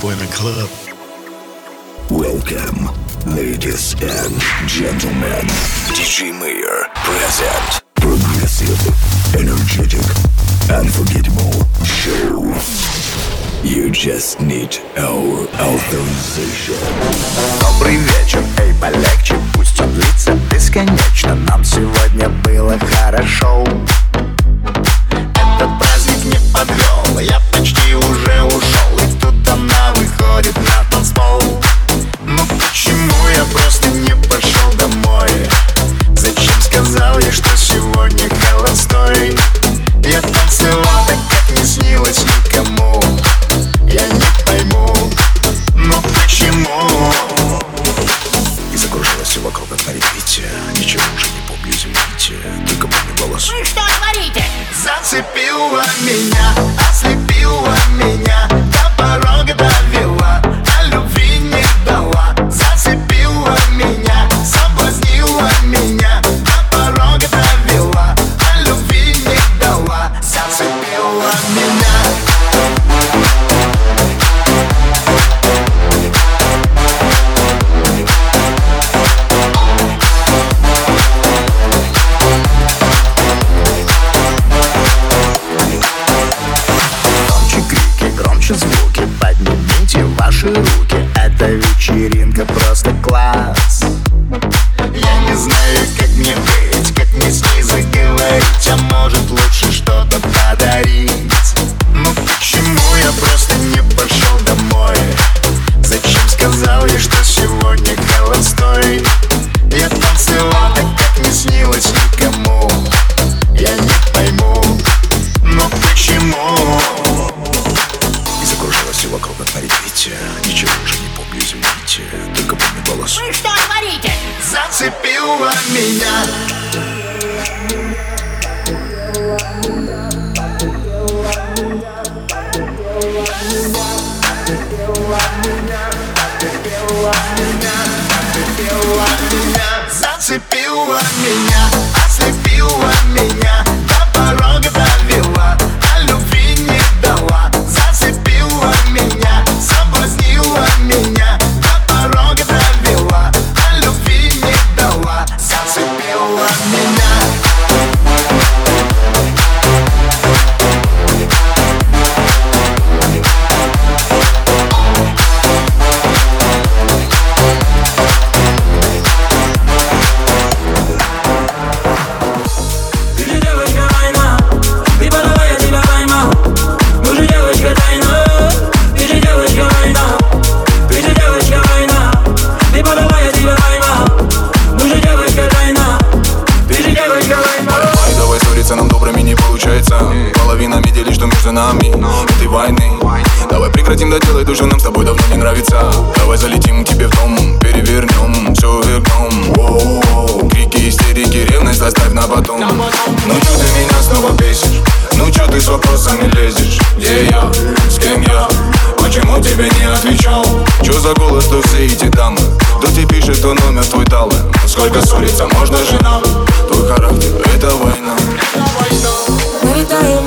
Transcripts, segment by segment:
people in club. Welcome, ladies and gentlemen. DJ Mayor present. Progressive, energetic, unforgettable show. You just need our authorization. Добрый вечер, эй, полегче, пусть он длится бесконечно. Нам сегодня было хорошо. Этот праздник не подвел, я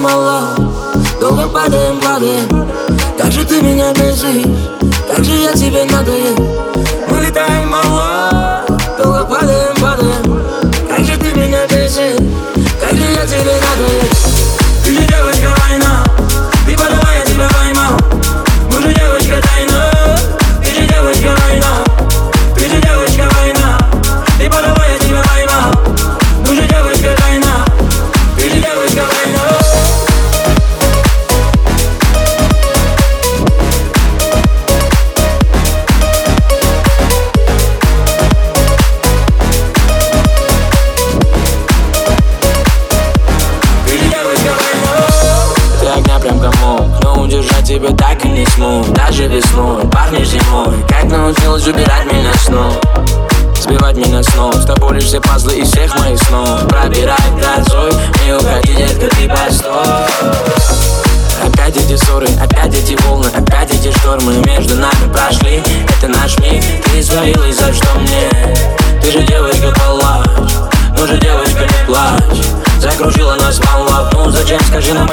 мало. Долго падаем в лаве Как же ты меня бесишь Как же я тебе надоел Мы летаем мало Скажи нам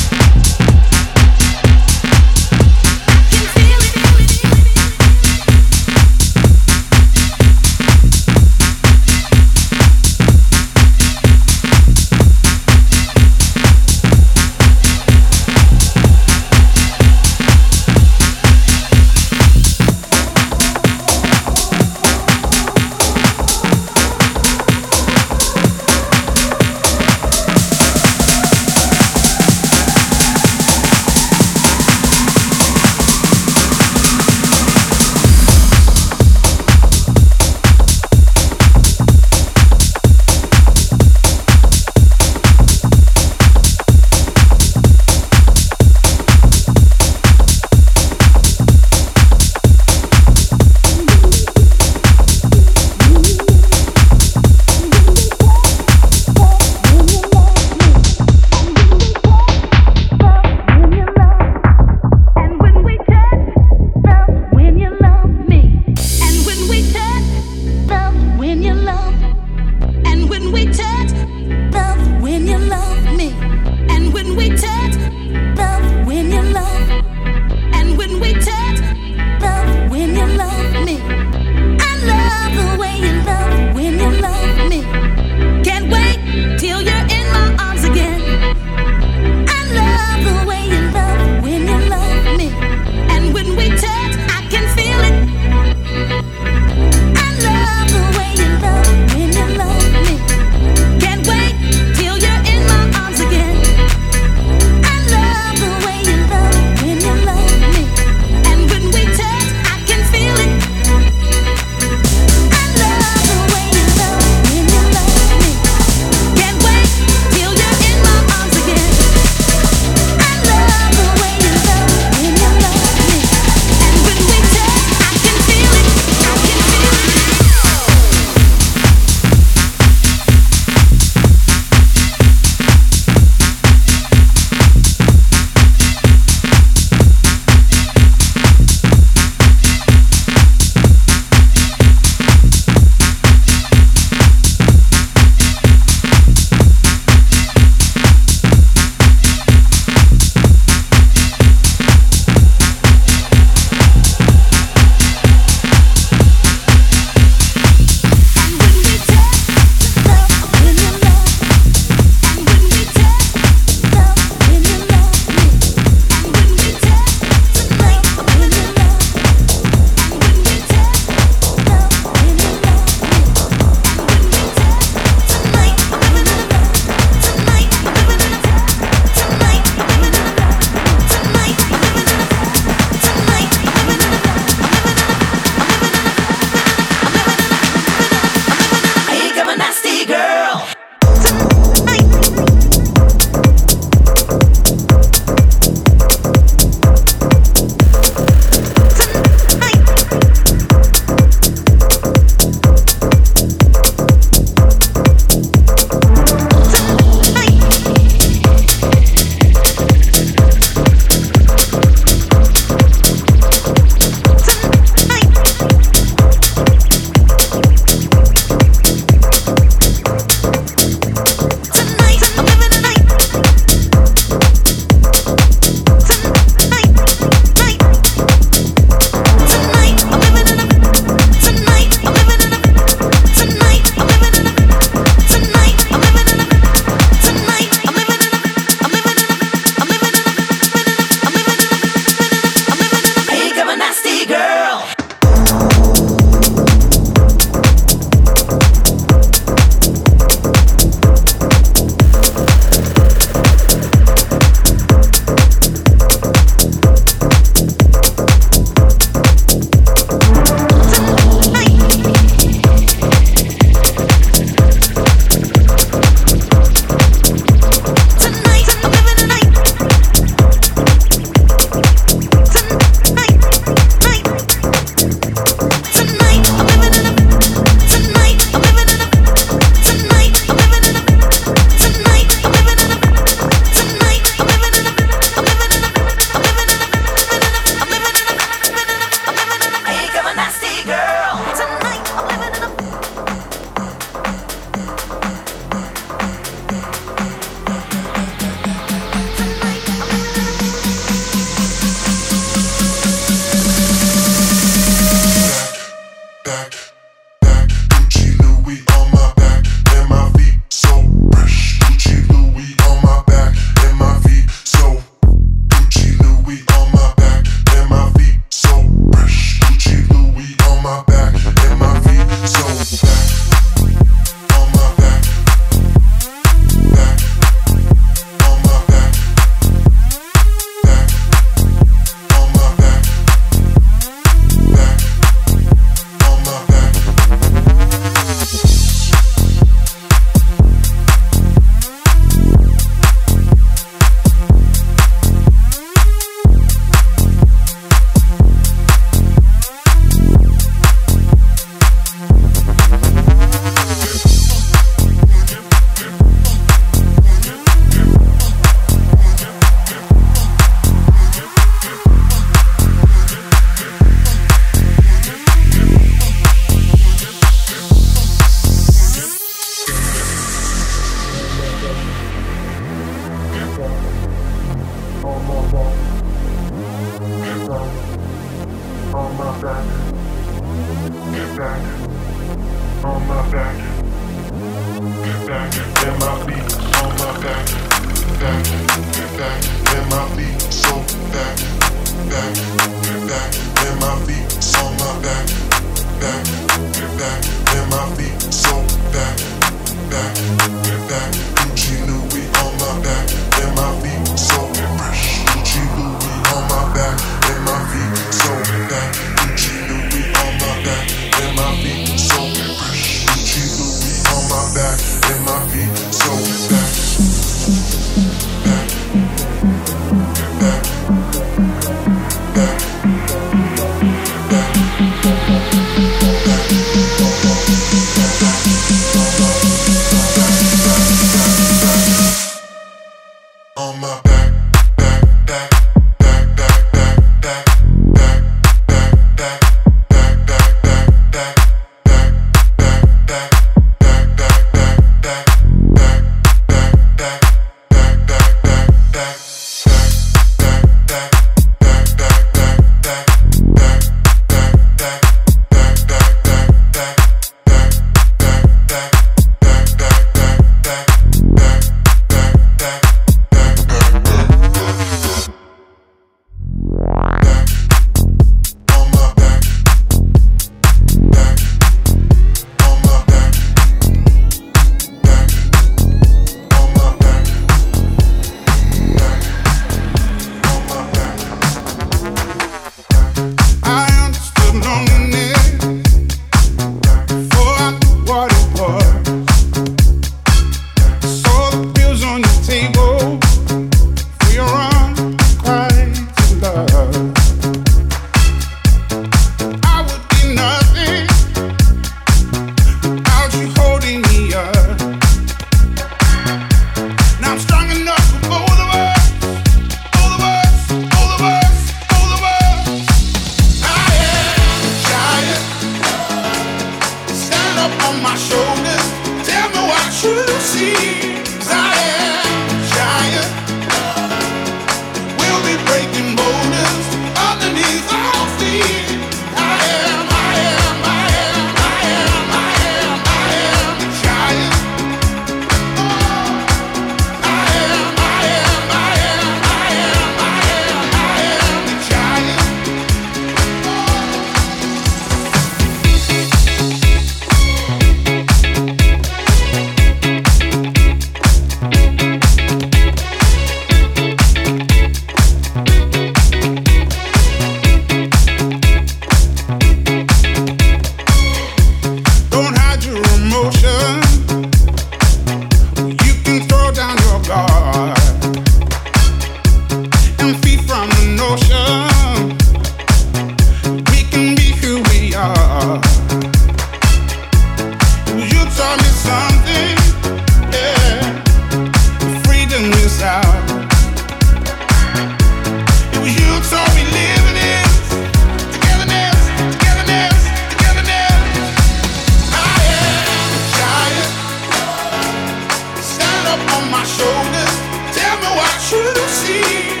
my shoulders. Tell me what you see.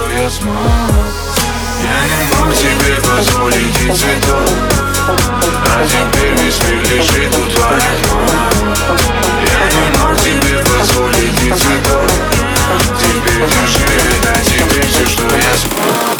Что я смог. Я не мог тебе позволить и цветов А теперь весь мир лежит у твоих ног. Я не мог тебе позволить и цветов Теперь держи, это тебе все, что я смог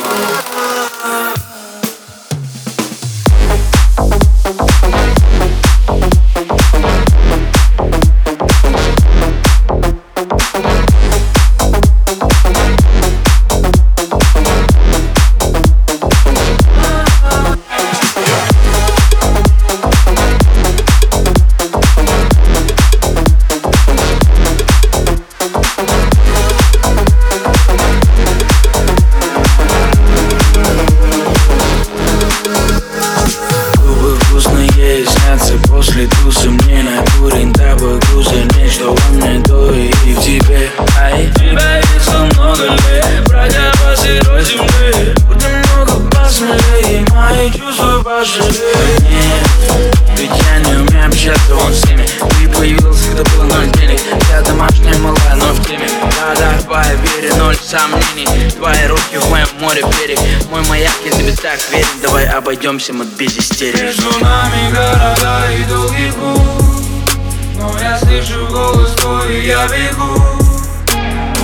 обойдемся мы без истерик Между нами города и долгий путь Но я слышу голос твой и я бегу.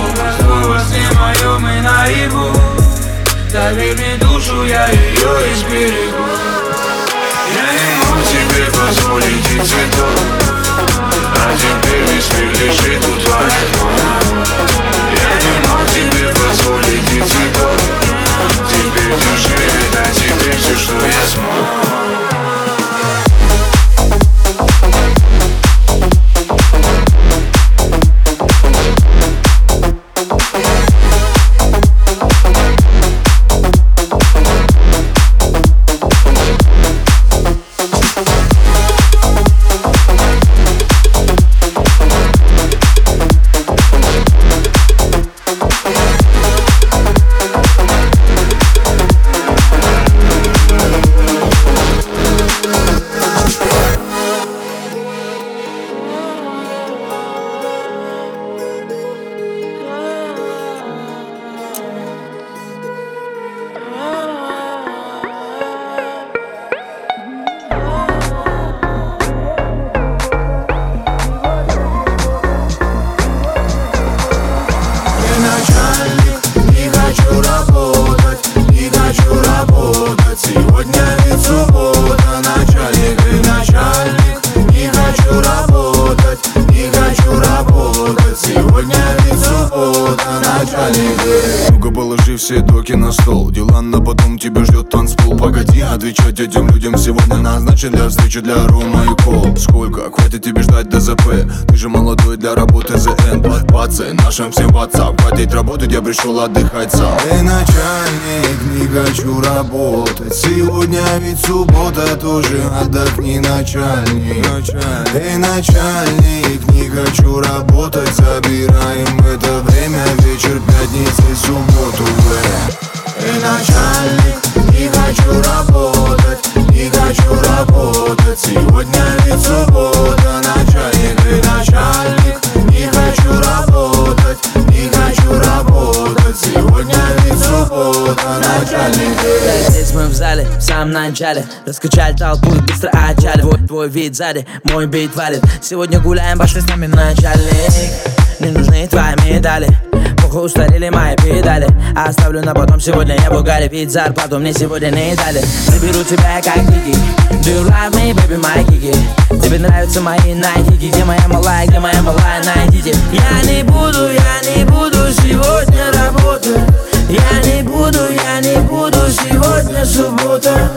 Образ твой во сне моем и наяву Доверь мне душу, я ее изберегу. Я не мог тебе позволить и цветов А теперь весь мир лежит тебе назначен для Рома и Кол Сколько? Хватит тебе ждать ДЗП? Ты же молодой для работы ЗН. Пацан, нашим всем WhatsApp Хватит работать, я пришел отдыхать сам. Эй, начальник, не хочу работать. Сегодня ведь суббота, тоже отдохни, начальник. Эй, начальник, не хочу работать. Забираем это время, вечер пятницы, субботу. Эй, начальник, не хочу работать. Не хочу работать Сегодня ведь суббота, начальник Эй, начальник, не хочу работать Не хочу работать. Сегодня ведь суббота, начальник Эй. Здесь мы в зале, в самом начале. Раскачали толпу и быстро отчали. Твой Твой вид сзади, мой бит валит. Сегодня гуляем, пошли с нами начальник Не нужны твои медали. Похуй устарели мои педали. Оставлю на потом, сегодня я Бугари Ведь зарплату мне сегодня не дали. Заберу тебя как Ники Do you love me, baby, my кики Тебе нравятся мои найтики Где моя малая, где моя малая, найдите Я не буду, я не буду сегодня работать. Я не буду, я не буду сегодня суббота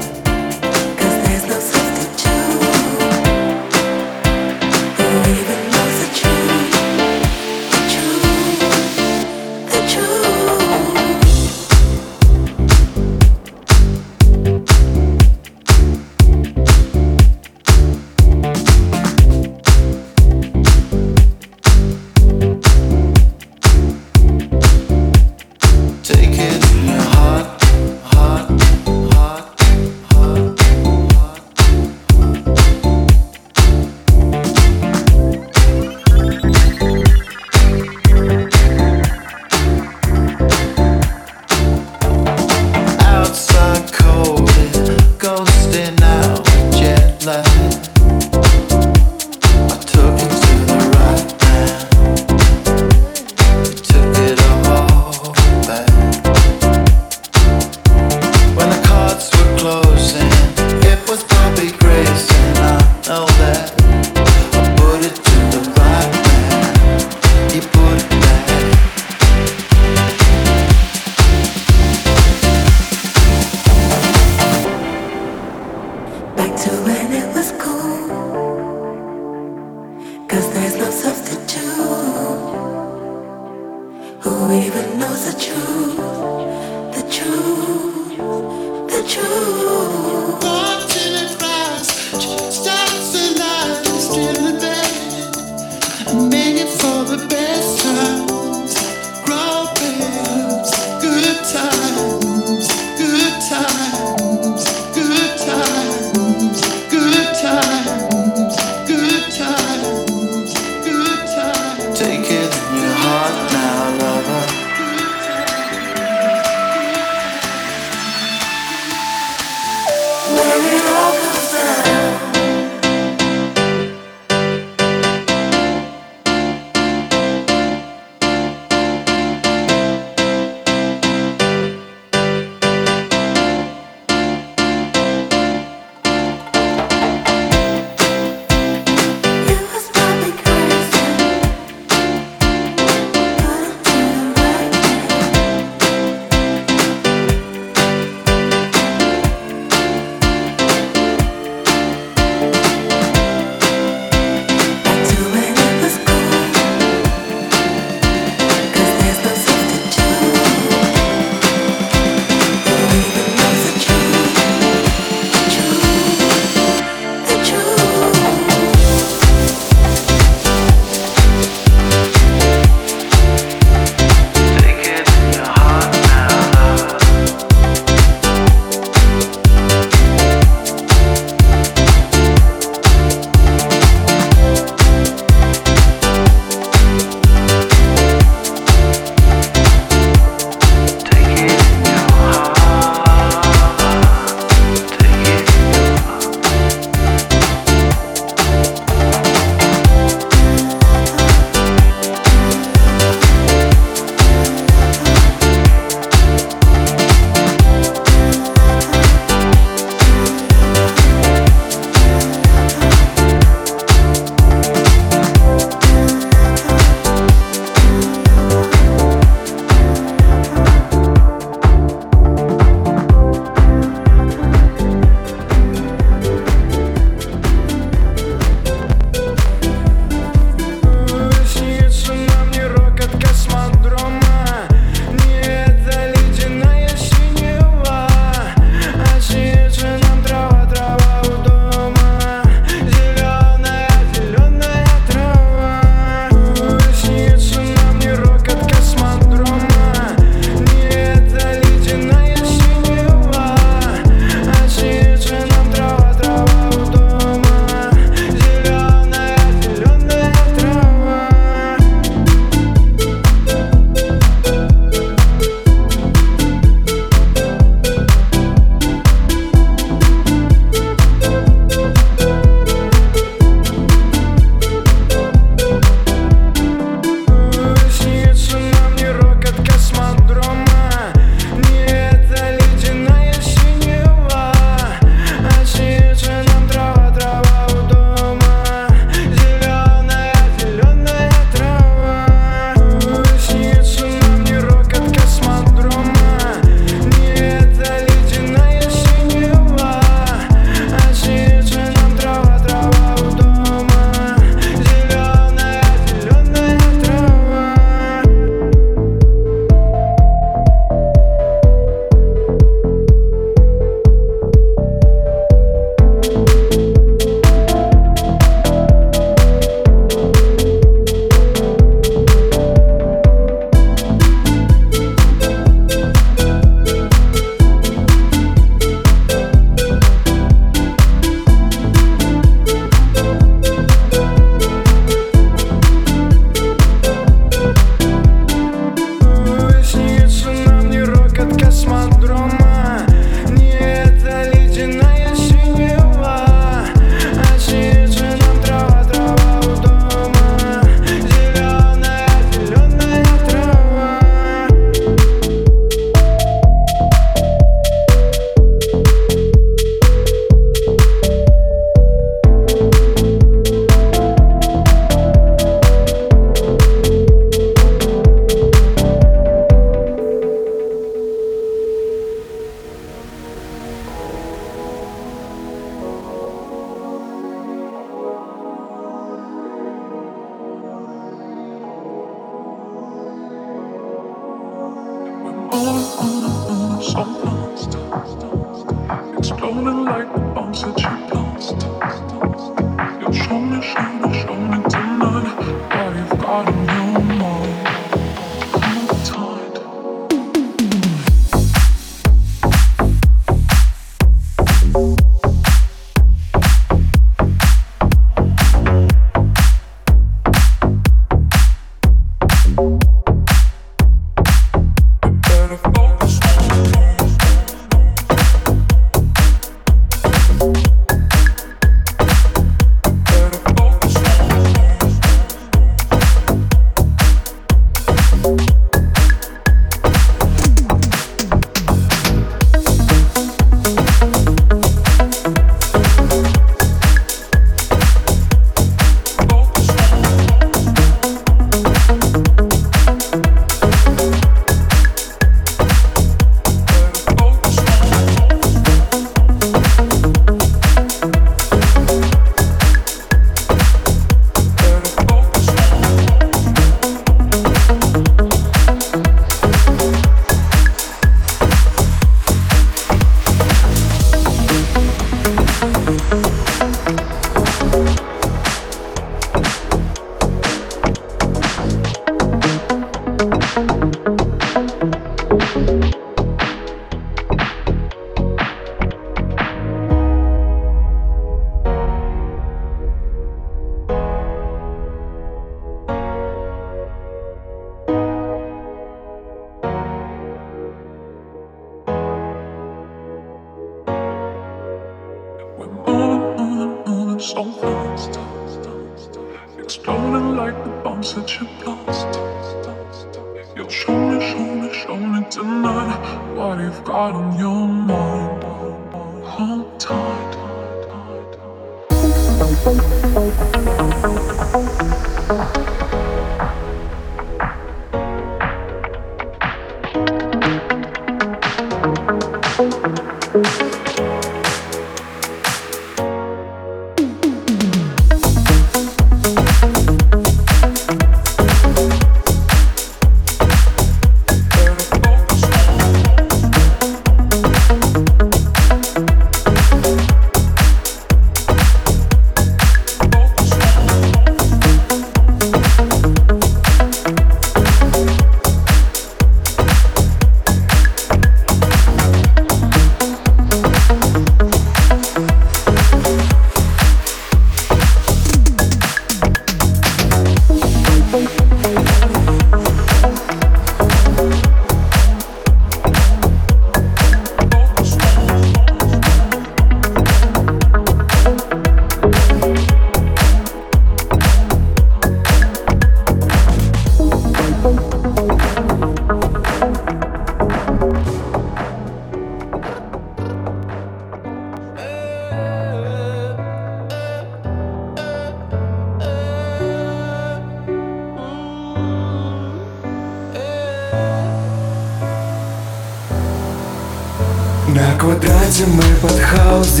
квадрате мы под хаус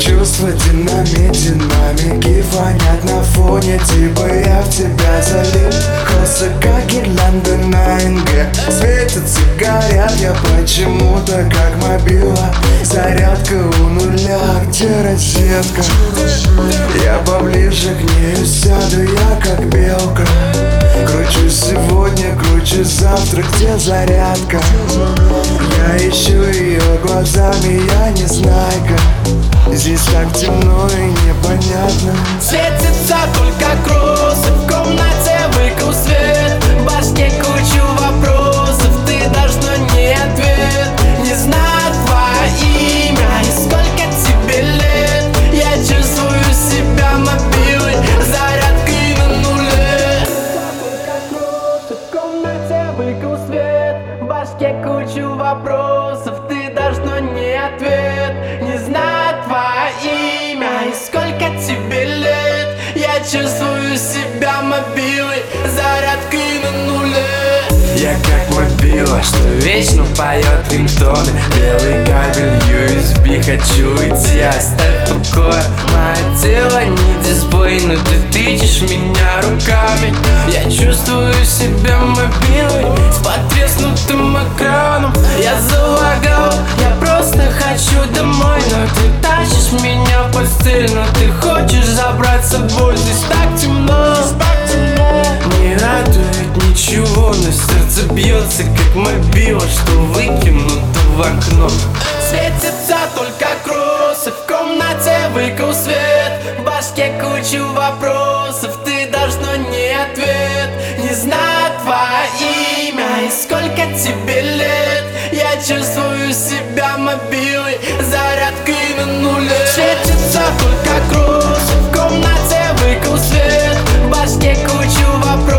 Чувства динамит, динамики Фонят на фоне, типа я в тебя залип Косы как гирлянда на НГ. Светятся, горят я почему-то как мобила. Зарядка у нуля, где розетка? Я поближе к ней сяду, я как белка Кручу сегодня, кручу завтра, где зарядка? Я ищу ее глазами, я не знайка. Здесь так темно и непонятно. Светится только кроссы В комнате выкл свет. В башке кучу вопросов Ты должна не ответ. Не знаю вопросов Ты должна не ответ. Не знаю твое имя И сколько тебе лет. Я чувствую себя мобилой Зарядкой на нуле. Я как мобила Что вечно поет рингтоны Белый кабель USB Хочу идти, оставь в тело не дисплей Но ты тычешь меня руками. Я чувствую себя мобилой С потреснутым экраном. Я залагал, я просто хочу домой. Но ты тащишь меня в постель Но ты хочешь забрать с собой. Здесь так темно, Не радует ничего Но сердце бьется как мобила Что выкинуто в окно. Светится только кроссы Комнате выкал свет. В башке кучу вопросов. Ты должно не ответ. Не знаю твое имя. И сколько тебе лет? Я чувствую себя мобилой. Зарядкой на нуле. Светится только кроссы В комнате выкал свет. В башке кучу вопросов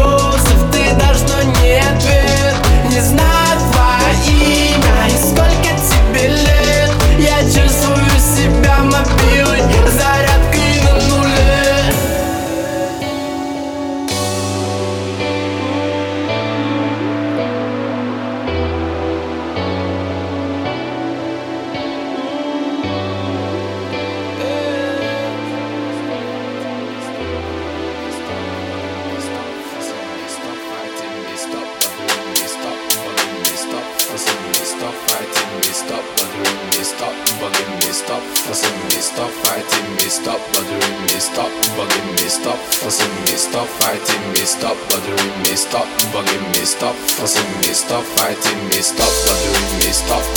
stop fighting me, stop bothering me, stop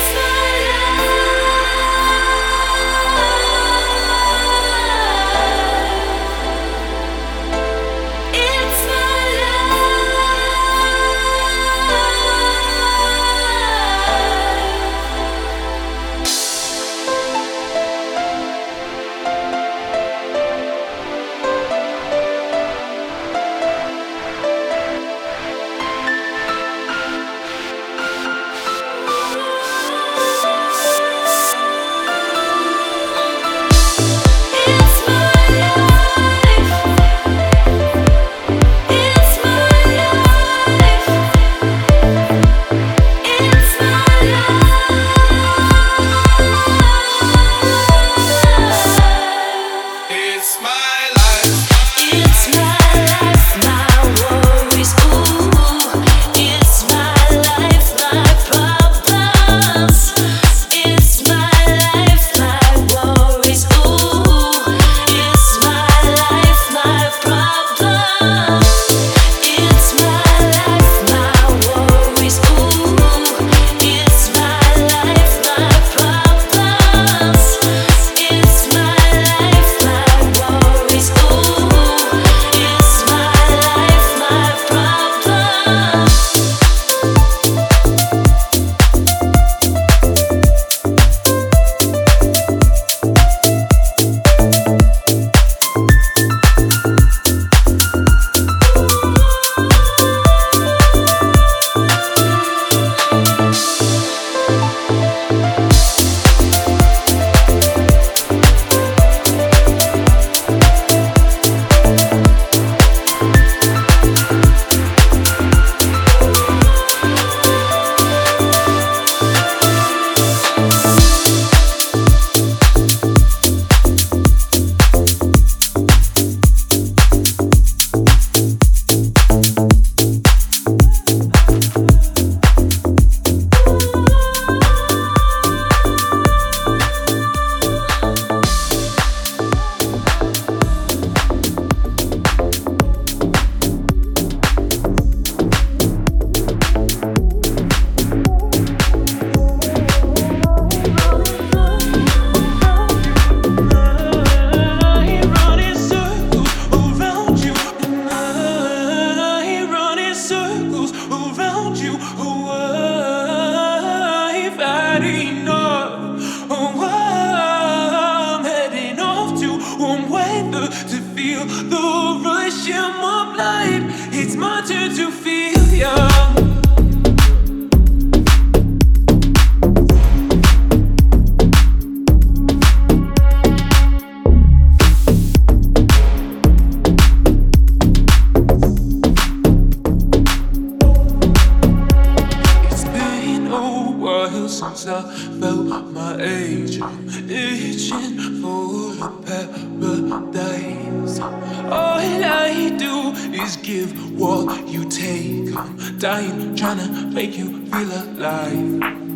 feel alive.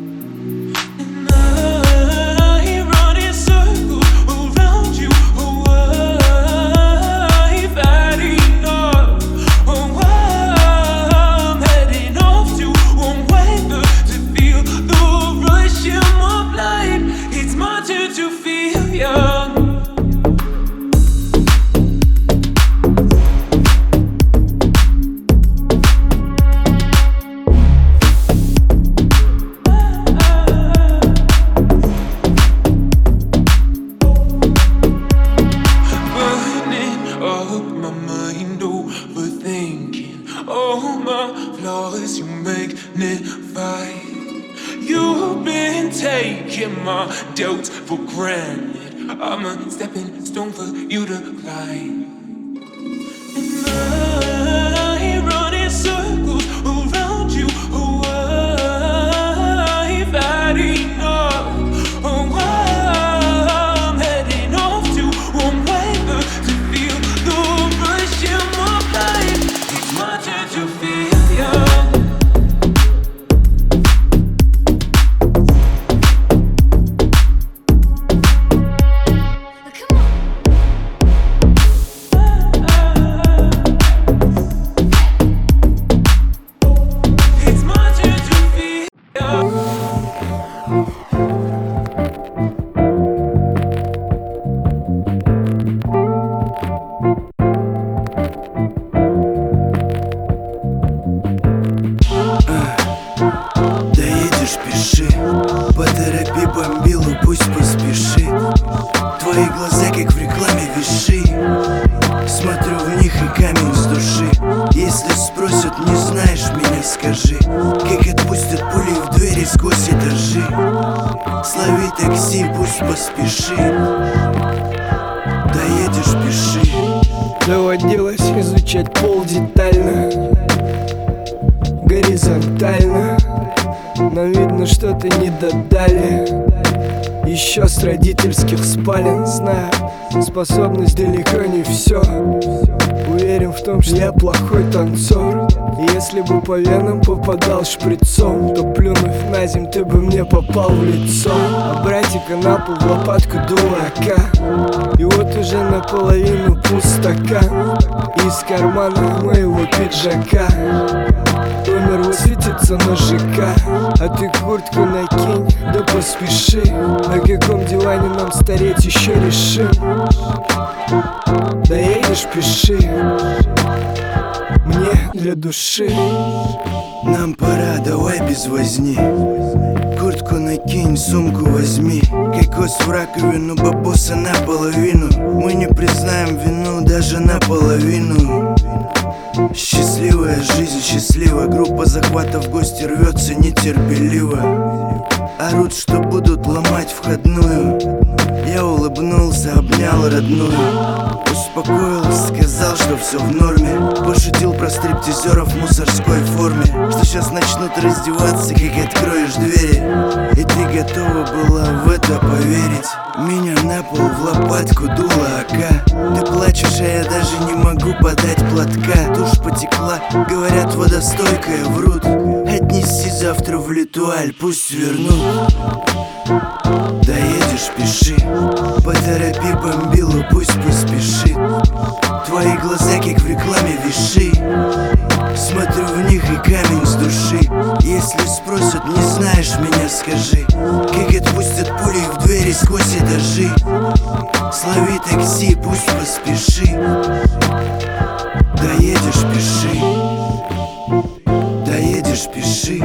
Способность далеко не все Уверен в том, что я плохой танцор. Если бы по венам попадал шприцом То плюнув на земь, ты бы мне попал в лицо. А братика на пол в лопатку дурака. И вот уже наполовину пустака Из кармана моего пиджака Номер высветится на ЖК А ты куртку накинь, да поспеши. На каком диване нам стареть еще решим? Доедешь, пиши. Мне для души. Нам пора, давай без возни. Куртку накинь, сумку возьми. Кокос в раковину, бабуса наполовину. Мы не признаем вину даже наполовину Счастливая жизнь, счастлива Группа захвата в гости рвется нетерпеливо. Орут, что будут ломать входную. Я улыбнулся, обнял родную. Успокоил, сказал, что все в норме. Пошутил про стриптизеров в мусорской форме. Что сейчас начнут раздеваться, как откроешь двери. И ты готова была в это поверить. Меня на пол в лопатку дуло ока Ты плачешь, а я даже не могу подать платка. Тушь потекла, говорят водостойкая, врут. Отнеси завтра в литуаль, пусть вернут. Доедешь, пиши. Поторопи бомбилу, пусть поспешит Твои глаза, как в рекламе, виши. Смотрю в них и камень с души. Если спросят, не знаешь меня, скажи. Как отпустят пули в двери сквозь этажи. Слови такси, пусть поспеши. Доедешь, пиши. Доедешь, пиши.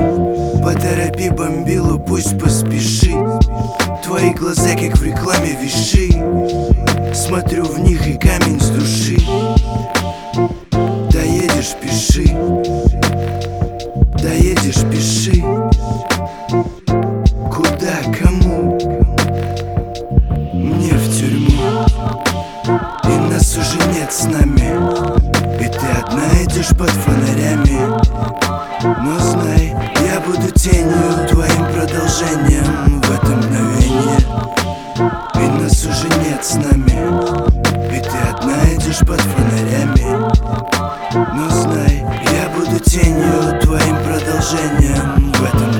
Поторопи бомбилу, пусть поспешит Твои глаза, как в рекламе, виши. Смотрю в них и камень с души. Доедешь, пиши. Доедешь, пиши. Куда, кому? Уже нет с нами. И ты одна идешь под фонарями. Но знай, я буду тенью Твоим продолжением в это мгновение И нас уже нет с нами. И ты одна идешь под фонарями. Но знай, я буду тенью Твоим продолжением в этом